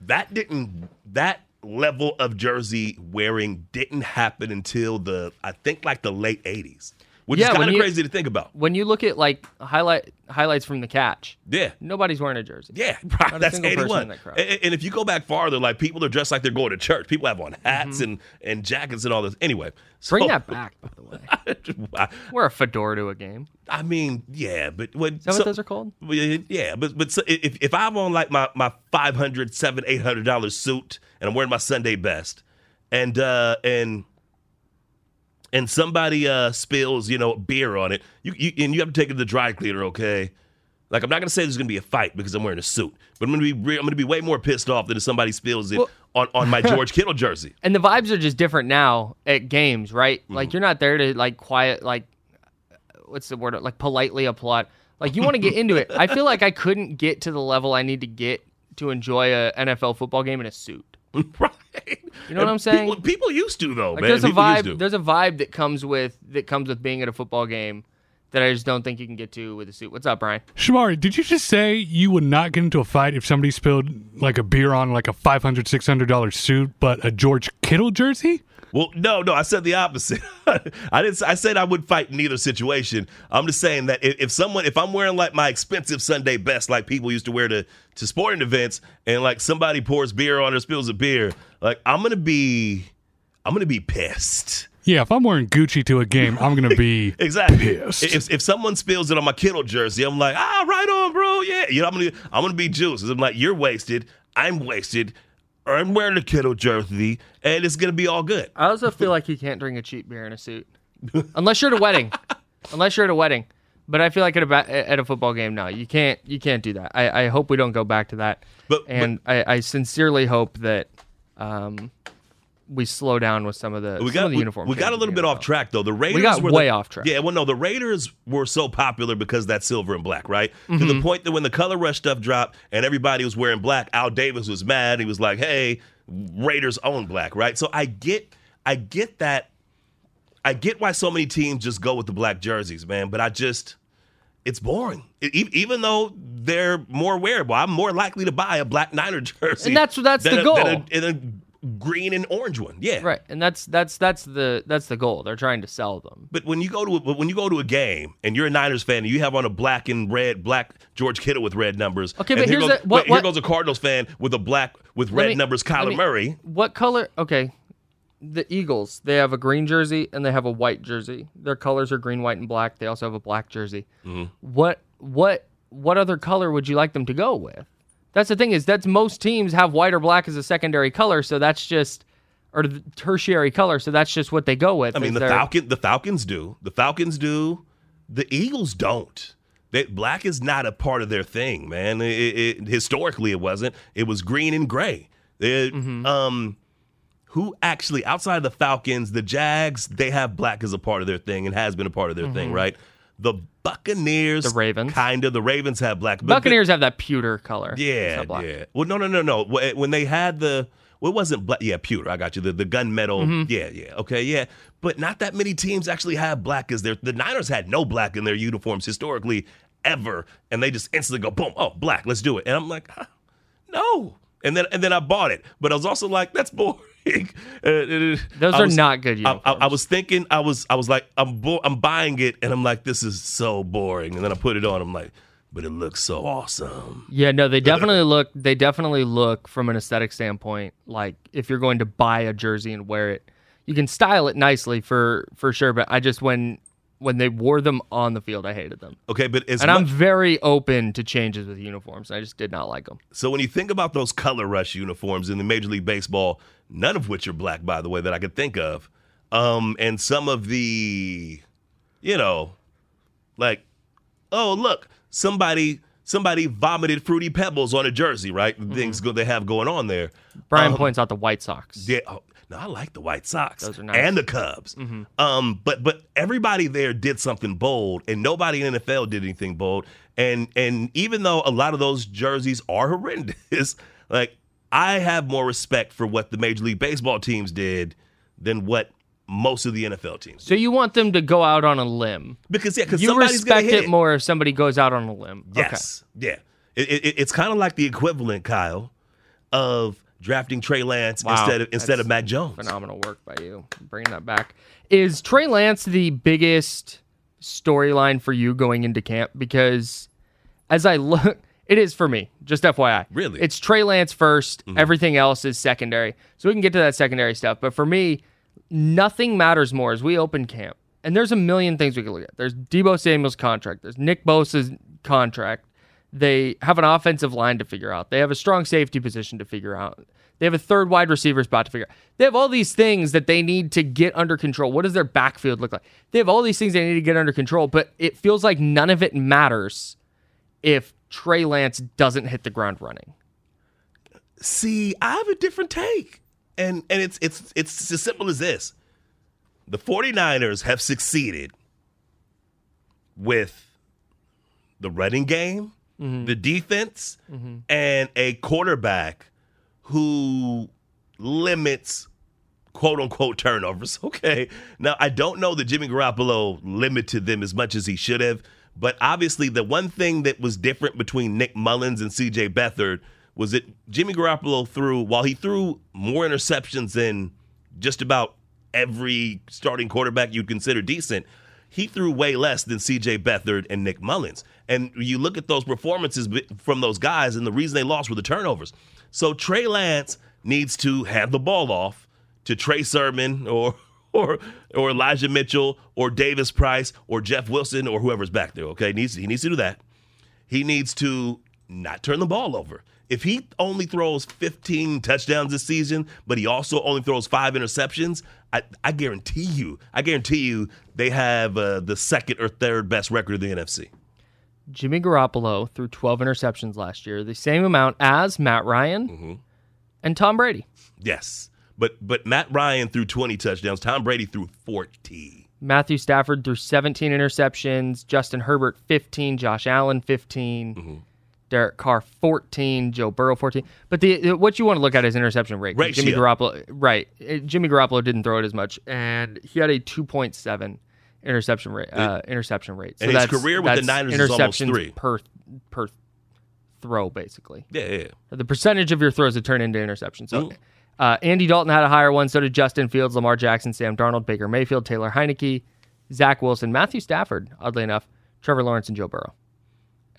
that didn't that level of jersey wearing didn't happen until the I think like the late 80s. Which Yeah, is kind of crazy to think about. When you look at like highlight highlights from the catch, Yeah. nobody's wearing a jersey. Yeah, right. That's 81. that. And, and if you go back farther, like people are dressed like they're going to church. People have on hats and, and jackets and all this. Anyway, so, Mm-hmm. Bring that back, by the way. I, Wear a fedora to a game. I mean, yeah, but when Is that what those are called? Yeah, Yeah, but but so if if I'm on like my my five hundred, seven, eight hundred dollar suit and I'm wearing my Sunday best, and uh and and somebody uh spills you know beer on it, you, you and you have to take it to the dry cleaner, okay? Like I'm not gonna say there's gonna be a fight because I'm wearing a suit, but I'm gonna be re- I'm gonna be way more pissed off than if somebody spills it Well- on on my George Kittle jersey. And the vibes are just different now at games, right? Mm-hmm. Like you're not there to like quiet, like what's the word? Like politely applaud. Like you want to get into it. I feel like I couldn't get to the level I need to get to enjoy a NFL football game in a suit. right. You know what I'm saying? People, people used to though, Like man. there's a People vibe. There's a vibe that comes with that comes with being at a football game that I just don't think you can get to with a suit. What's up, Brian? Shamari, did you just say you would not get into a fight if somebody spilled like a beer on like a $500, $600 suit, but a George Kittle jersey? Well, no, no, I said the opposite. I didn't. I said I would fight in either situation. I'm just saying that if, if someone, if I'm wearing like my expensive Sunday best, like people used to wear to to sporting events, and like somebody pours beer on or spills a beer, like I'm gonna be, I'm gonna be pissed. Yeah, if I'm wearing Gucci to a game, I'm going to be Exactly. pissed. If if someone spills it on my Kittle jersey, I'm like, ah, right on, bro. Yeah, you know, I'm gonna I'm gonna be juiced. I'm like, you're wasted. I'm wasted. Or I'm wearing a Kittle jersey, and it's gonna be all good. I also feel like you can't drink a cheap beer in a suit, unless you're at a wedding. unless you're at a wedding, but I feel like at a at a football game, no, you can't. You can't do that. I, I hope we don't go back to that. But- and I, I sincerely hope that um, we slow down with some of the We got the uniform. we got a little bit off track though. The Raiders got were way the, off track. Yeah, well, no, the Raiders were so popular because that silver and black, right? To Mm-hmm. the point that when the color rush stuff dropped and everybody was wearing black, Al Davis was mad. He was like, "Hey, Raiders own black, right?" So I get, I get that. I get why so many teams just go with the black jerseys, man. But I just, it's boring. E- even though they're more wearable, I'm more likely to buy a black Niner jersey. And that's- that's the a- goal. than a- than a green and orange one. Yeah, Right, and that's that's that's the that's the goal. They're trying to sell them. But when you go to a, when you go to a game and you're a Niners fan and you have on a black and red black George Kittle with red numbers. Okay, but here here's goes, the- what- here goes a Cardinals fan with a black with red me- numbers Kyler me- Murray. What color? Okay, the Eagles. They have a green jersey and they have a white jersey. Their colors are green, white, and black. They also have a black jersey. Mm-hmm. What what what other color would you like them to go with? That's the thing is that's most teams have white or black as a secondary color, so that's just or tertiary color, so that's just what they go with. I mean the Falcon the Falcons do. The Falcons do. The Eagles don't. They, black is not a part of their thing, man. It, it, historically, it wasn't. It was green and gray. It, Mm-hmm. Um, who actually outside of the Falcons, the Jags, they have black as a part of their thing and has been a part of their thing, right? The Buccaneers, Mm-hmm. The Ravens. kind of. The Ravens have black. Buccaneers have that pewter color. Yeah, yeah. Well, no, no, no, no. When they had the, well, it wasn't black. Yeah, pewter. I got you. The the gunmetal. Mm-hmm. Yeah, yeah. Okay, yeah. But not that many teams actually have black as their. The Niners had no black in their uniforms historically ever, and they just instantly go boom. Oh, black. Let's do it. And I'm like, huh, no. And then and then I bought it, but I was also like, that's boring. Those I are was- not good I. I, I was thinking, I was, I was like, I'm, bo- I'm buying it, and I'm like, this is so boring. And then I put it on, I'm like, but it looks so awesome. Yeah, no, they definitely look. They definitely look from an aesthetic standpoint. Like if you're going to buy a jersey and wear it, you can style it nicely for for sure. But I just when when they wore them on the field, I hated them. Okay, but And I'm very open to changes with uniforms. I just did not like them. So when you think about those color rush uniforms in the Major League Baseball, none of which are black, by the way, that I could think of, um, and some of the, you know, like, oh look, somebody somebody vomited fruity pebbles on a jersey, right? Mm-hmm. Things go, they have going on there. Brian Um, points out the White Sox. Yeah, oh, I like the White Sox nice. Mm-hmm. and the Cubs. Um, but but everybody there did something bold, and nobody in the NFL did anything bold. And and even though a lot of those jerseys are horrendous, like I have more respect for what the Major League Baseball teams did than what most of the NFL teams. So you want them to go out on a limb? Because yeah, because You somebody's respect hit it more if somebody goes out on a limb. Yes, yeah. It, it, it's kind of like the equivalent, Kyle, of drafting Trey Lance Wow, instead of instead of Mac Jones. Phenomenal work by you bringing that back. Is Trey Lance the biggest storyline for you going into camp? Because as I look, it is for me. Just FYI, Really? it's Trey Lance 1st mm-hmm. Everything else is secondary. So we can get to that secondary stuff. But for me, nothing matters more as we open camp. And there's a million things we can look at. There's Deebo Samuel's contract. There's Nick Bosa's contract. They have an offensive line to figure out. They have a strong safety position to figure out. They have a third wide receiver spot to figure out. They have all these things that they need to get under control. What does their backfield look like? They have all these things they need to get under control, but it feels like none of it matters if Trey Lance doesn't hit the ground running. See, I have a different take. And and it's it's it's as simple as this. The 49ers have succeeded with the running game, Mm-hmm. the defense, mm-hmm. and a quarterback who limits quote unquote turnovers. Okay. Now, I don't know that Jimmy Garoppolo limited them as much as he should have, but obviously, the one thing that was different between Nick Mullens and CJ Beathard was that Jimmy Garoppolo threw, while he threw more interceptions than just about every starting quarterback you'd consider decent, he threw way less than CJ Beathard and Nick Mullens. And you look at those performances from those guys, and the reason they lost were the turnovers. So Trey Lance needs to hand the ball off to Trey Sermon or or or Elijah Mitchell or Davis Price or Jeff Wilson or whoever's back there. Okay, he needs he needs to do that. He needs to not turn the ball over. If he only throws 15 touchdowns this season, but he also only throws five interceptions, I, I guarantee you, I guarantee you, they have uh, the second or third best record in the NFC. Jimmy Garoppolo threw 12 interceptions last year, the same amount as Matt Ryan and Tom Brady. Yes, but but Matt Ryan threw 20 touchdowns. Tom Brady threw 40. Matthew Stafford threw 17 interceptions, Justin Herbert 15, Josh Allen 15, Derek Carr 14, Joe Burrow 14. But the what you want to look at is interception rate. 'cause Jimmy Garoppolo, right? uh, Jimmy Garoppolo didn't throw it as much, and he had a 2.7 interception rate. Uh, interception rate. And his career with the Niners is almost three. per per throw, basically. Yeah, yeah. The percentage of your throws that turn into interceptions. So, Mm. uh, Andy Dalton had a higher one. So did Justin Fields, Lamar Jackson, Sam Darnold, Baker Mayfield, Taylor Heinicke, Zach Wilson, Matthew Stafford, oddly enough, Trevor Lawrence, and Joe Burrow.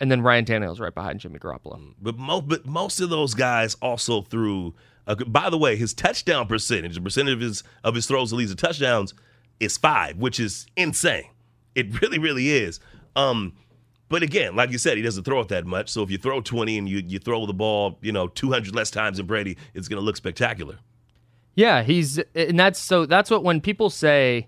And then Ryan Tannehill's right behind Jimmy Garoppolo. But most, but most of those guys also threw. Uh, by the way, his touchdown percentage, the percentage of his of his throws that leads to touchdowns, is five, which is insane. It really, really is. Um, but again, like you said, he doesn't throw it that much. So if you throw twenty and you you throw the ball, you know, two hundred less times than Brady, it's going to look spectacular. Yeah, he's and that's so that's what when people say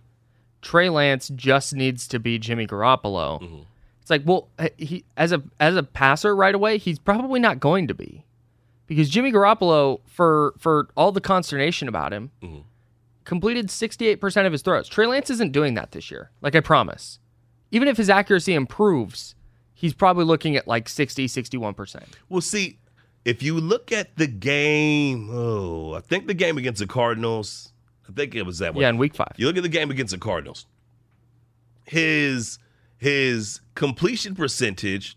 Trey Lance just needs to be Jimmy Garoppolo. It's like, well, he as a as a passer right away, he's probably not going to be. Because Jimmy Garoppolo for for all the consternation about him, mm-hmm. completed 68% of his throws. Trey Lance isn't doing that this year. Like I promise. Even if his accuracy improves, he's probably looking at like 60, 61%. Well, see, if you look at the game, oh, I think the game against the Cardinals, I think it was that one. Yeah, in week 5. You look at the game against the Cardinals. His his completion percentage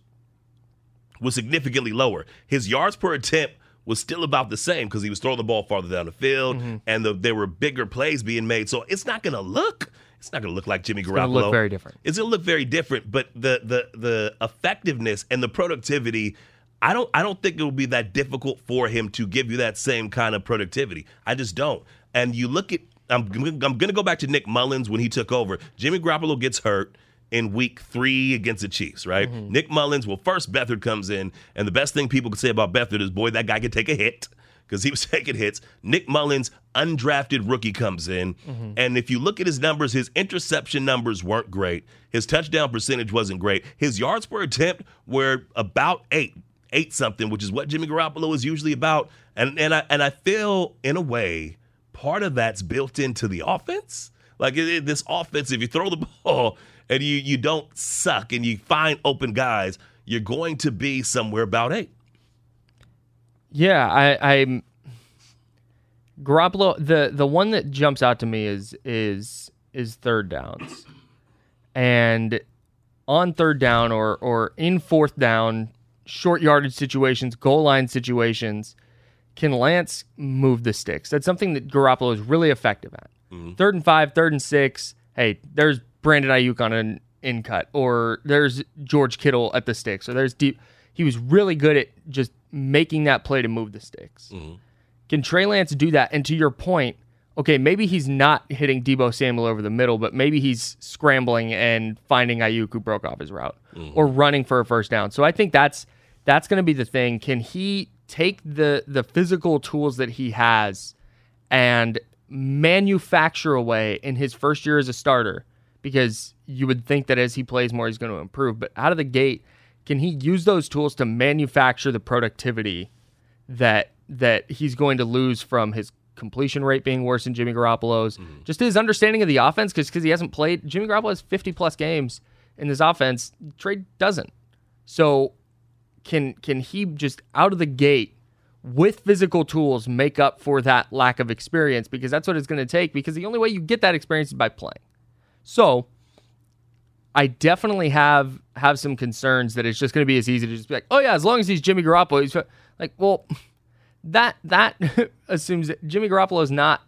was significantly lower. His yards per attempt was still about the same because he was throwing the ball farther down the field, Mm-hmm. and the, there were bigger plays being made. So it's not going to look. It's not going to look like Jimmy Garoppolo. It's gonna look very different. It's going to look very different. But the the the effectiveness and the productivity. I don't I don't think it will be that difficult for him to give you that same kind of productivity. I just don't. And you look at I'm I'm going to go back to Nick Mullens when he took over. Jimmy Garoppolo gets hurt in week 3 against the Chiefs, right? Mm-hmm. Nick Mullens, well first Beathard comes in and the best thing people can say about Beathard is boy that guy can take a hit because he was taking hits. Nick Mullens, undrafted rookie, comes in. Mm-hmm. And if you look at his numbers, his interception numbers weren't great. His touchdown percentage wasn't great. His yards per attempt were about eight, eight something, which is what Jimmy Garoppolo is usually about. And and I and I feel in a way part of that's built into the offense. Like it, it- this offense, if you throw the ball and you you don't suck and you find open guys, you're going to be somewhere about eight. Yeah, I, I'm Garoppolo, the the one that jumps out to me is is is third downs, and on third down or or in fourth down, short yardage situations, goal line situations, can Lance move the sticks? That's something that Garoppolo is really effective at. Mm-hmm. Third and five, third and six. Hey, there's Brandon Aiyuk on an in cut, or there's George Kittle at the sticks, or there's deep. He was really good at just making that play to move the sticks. Mm-hmm. Can Trey Lance do that? And to your point, okay, maybe he's not hitting Deebo Samuel over the middle, but maybe he's scrambling and finding Aiyuk who broke off his route mm-hmm. or running for a first down. So I think that's that's going to be the thing. Can he take the the physical tools that he has and manufacture away in his first year as a starter? Because you would think that as he plays more, he's going to improve. But out of the gate, can he use those tools to manufacture the productivity that that he's going to lose from his completion rate being worse than Jimmy Garoppolo's, mm-hmm. just his understanding of the offense because because he hasn't played. Jimmy Garoppolo has 50 plus games in this offense. Trey doesn't. So can can he just out of the gate with physical tools make up for that lack of experience because that's what it's going to take because the only way you get that experience is by playing. So I definitely have have some concerns that it's just going to be as easy to just be like, oh yeah, as long as he's Jimmy Garoppolo, he's like, well, that that assumes that Jimmy Garoppolo is not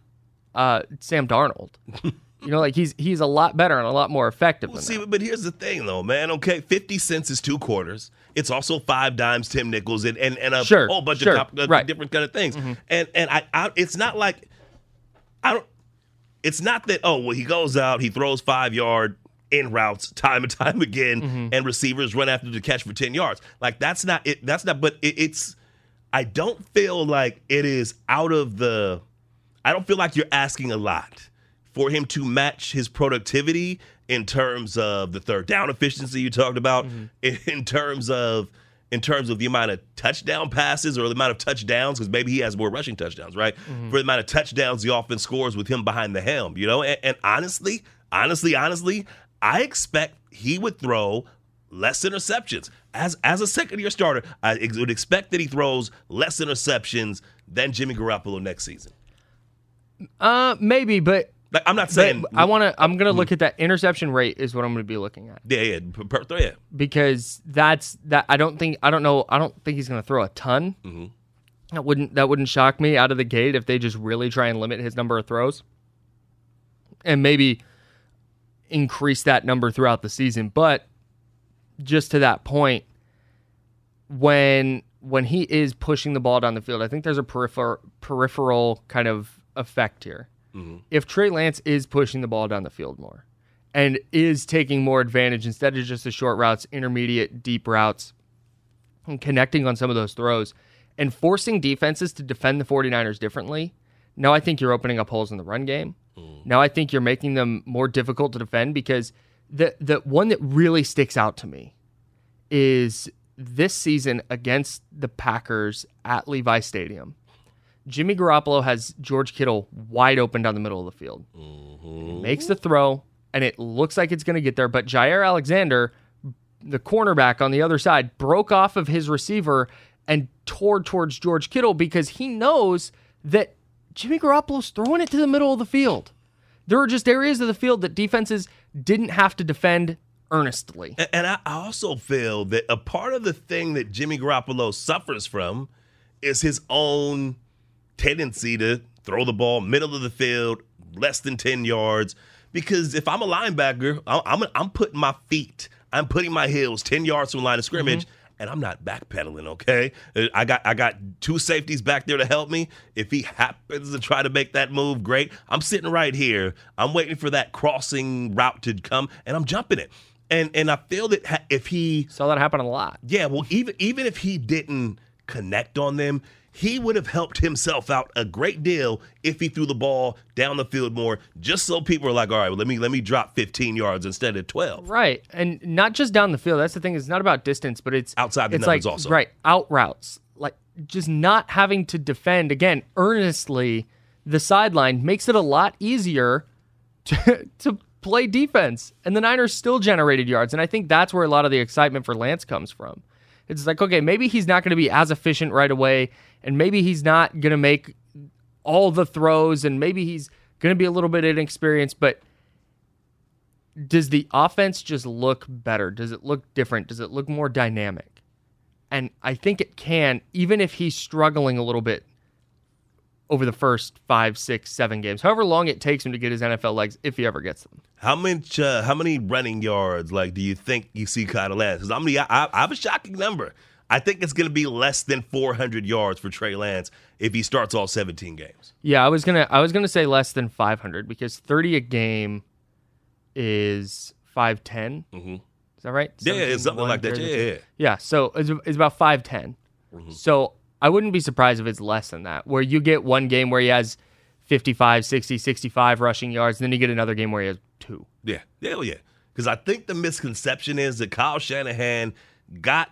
uh, Sam Darnold. you know, like he's he's a lot better and a lot more effective. Well, see, that. but here's the thing, though, man. Okay, fifty cents is two quarters. It's also five dimes, ten nickels, and and, and a Sure, whole bunch sure, of top, uh, right. different kind of things. And and I, I, it's not like I don't. It's not that oh well he goes out he throws five yard in routes time and time again, mm-hmm. and receivers run after the catch for ten yards. Like that's not it. That's not. But it, it's. I don't feel like it is out of the. I don't feel like you're asking a lot for him to match his productivity in terms of the third down efficiency you talked about, in, mm-hmm. in terms of in terms of the amount of touchdown passes or the amount of touchdowns, because maybe he has more rushing touchdowns, right? For the amount of touchdowns the offense scores with him behind the helm, you know. And, and honestly, honestly, honestly, I expect he would throw less interceptions as as a second year starter. I ex- would expect that he throws less interceptions than Jimmy Garoppolo next season. uh, maybe, but Like I'm not but saying I want to. I'm gonna look at that interception rate is what I'm gonna be looking at yeah, yeah, per, per, yeah. because that's that. I don't think I don't know. I don't think he's gonna throw a ton. Mm-hmm. That wouldn't that wouldn't shock me out of the gate if they just really try and limit his number of throws, and maybe increase that number throughout the season. But just to that point, when when he is pushing the ball down the field, I think there's a peripher- peripheral kind of effect here. Mm-hmm. If Trey Lance is pushing the ball down the field more and is taking more advantage instead of just the short routes, intermediate, deep routes, and connecting on some of those throws and forcing defenses to defend the 49ers differently, now I think you're opening up holes in the run game. Mm-hmm. Now I think you're making them more difficult to defend because the the one that really sticks out to me is this season against the Packers at Levi Stadium. Jimmy Garoppolo has George Kittle wide open down the middle of the field. He mm-hmm. makes the throw, and it looks like it's going to get there. But Jaire Alexander, the cornerback on the other side, broke off of his receiver and tore towards George Kittle because he knows that Jimmy Garoppolo's throwing it to the middle of the field. There are just areas of the field that defenses didn't have to defend earnestly. And, I also feel that a part of the thing that Jimmy Garoppolo suffers from is his own tendency to throw the ball middle of the field, less than 10 yards. Because if I'm a linebacker, I'm, I'm, putting my feet, I'm putting my heels 10 yards from the line of scrimmage. And I'm not backpedaling, okay? Uh, I got I got two safeties back there to help me. If he happens to try to make that move, great. I'm sitting right here. I'm waiting for that crossing route to come, and I'm jumping it. And and I feel that if he Saw that happen a lot. yeah, well, even even if he didn't connect on them, he would have helped himself out a great deal if he threw the ball down the field more, just so people are like, all right, well, let me let me drop 15 yards instead of 12. Right. And not just down the field. That's the thing. It's not about distance, but it's Outside the it's numbers like, also. Right. Out routes. Like just not having to defend again earnestly the sideline makes it a lot easier to to play defense. And the Niners still generated yards. And I think that's where a lot of the excitement for Lance comes from. It's like, okay, maybe he's not going to be as efficient right away, and maybe he's not going to make all the throws, and maybe he's going to be a little bit inexperienced, but does the offense just look better? Does it look different? Does it look more dynamic? And I think it can, even if he's struggling a little bit over the first five, six, seven games, however long it takes him to get his NFL legs, if he ever gets them. How much? Uh, how many running yards? Like, do you think you see Kyle Lance? Because I'm I, I, I have a shocking number. I think it's going to be less than 400 yards for Trey Lance if he starts all 17 games. Yeah, I was gonna I was gonna say less than 500 because 30 a game is 510. Mm-hmm. Is that right? Yeah, it's something like that. Yeah, yeah. Yeah, so it's, it's about 510. Mm-hmm. So I wouldn't be surprised if it's less than that, where you get one game where he has 55, 60, 65 rushing yards, and then you get another game where he has two. Yeah, hell yeah. Because I think the misconception is that Kyle Shanahan got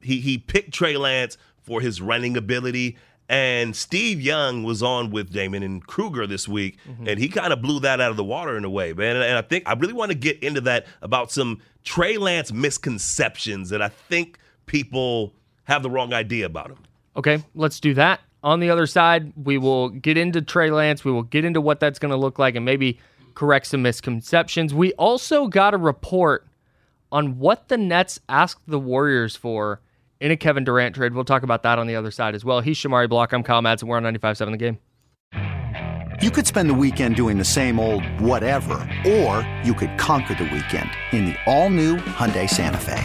he he picked Trey Lance for his running ability. And Steve Young was on with Damon and Kruger this week, mm-hmm. and he kind of blew that out of the water in a way, man. And, and I think I really want to get into that about some Trey Lance misconceptions that I think people have the wrong idea about him. Okay, let's do that. On the other side, we will get into Trey Lance. We will get into what that's going to look like and maybe correct some misconceptions. We also got a report on what the Nets asked the Warriors for in a Kevin Durant trade. We'll talk about that on the other side as well. He's Shamari Block. I'm Kyle Madsen. We're on 95.7 The Game. You could spend the weekend doing the same old whatever, or you could conquer the weekend in the all-new Hyundai Santa Fe.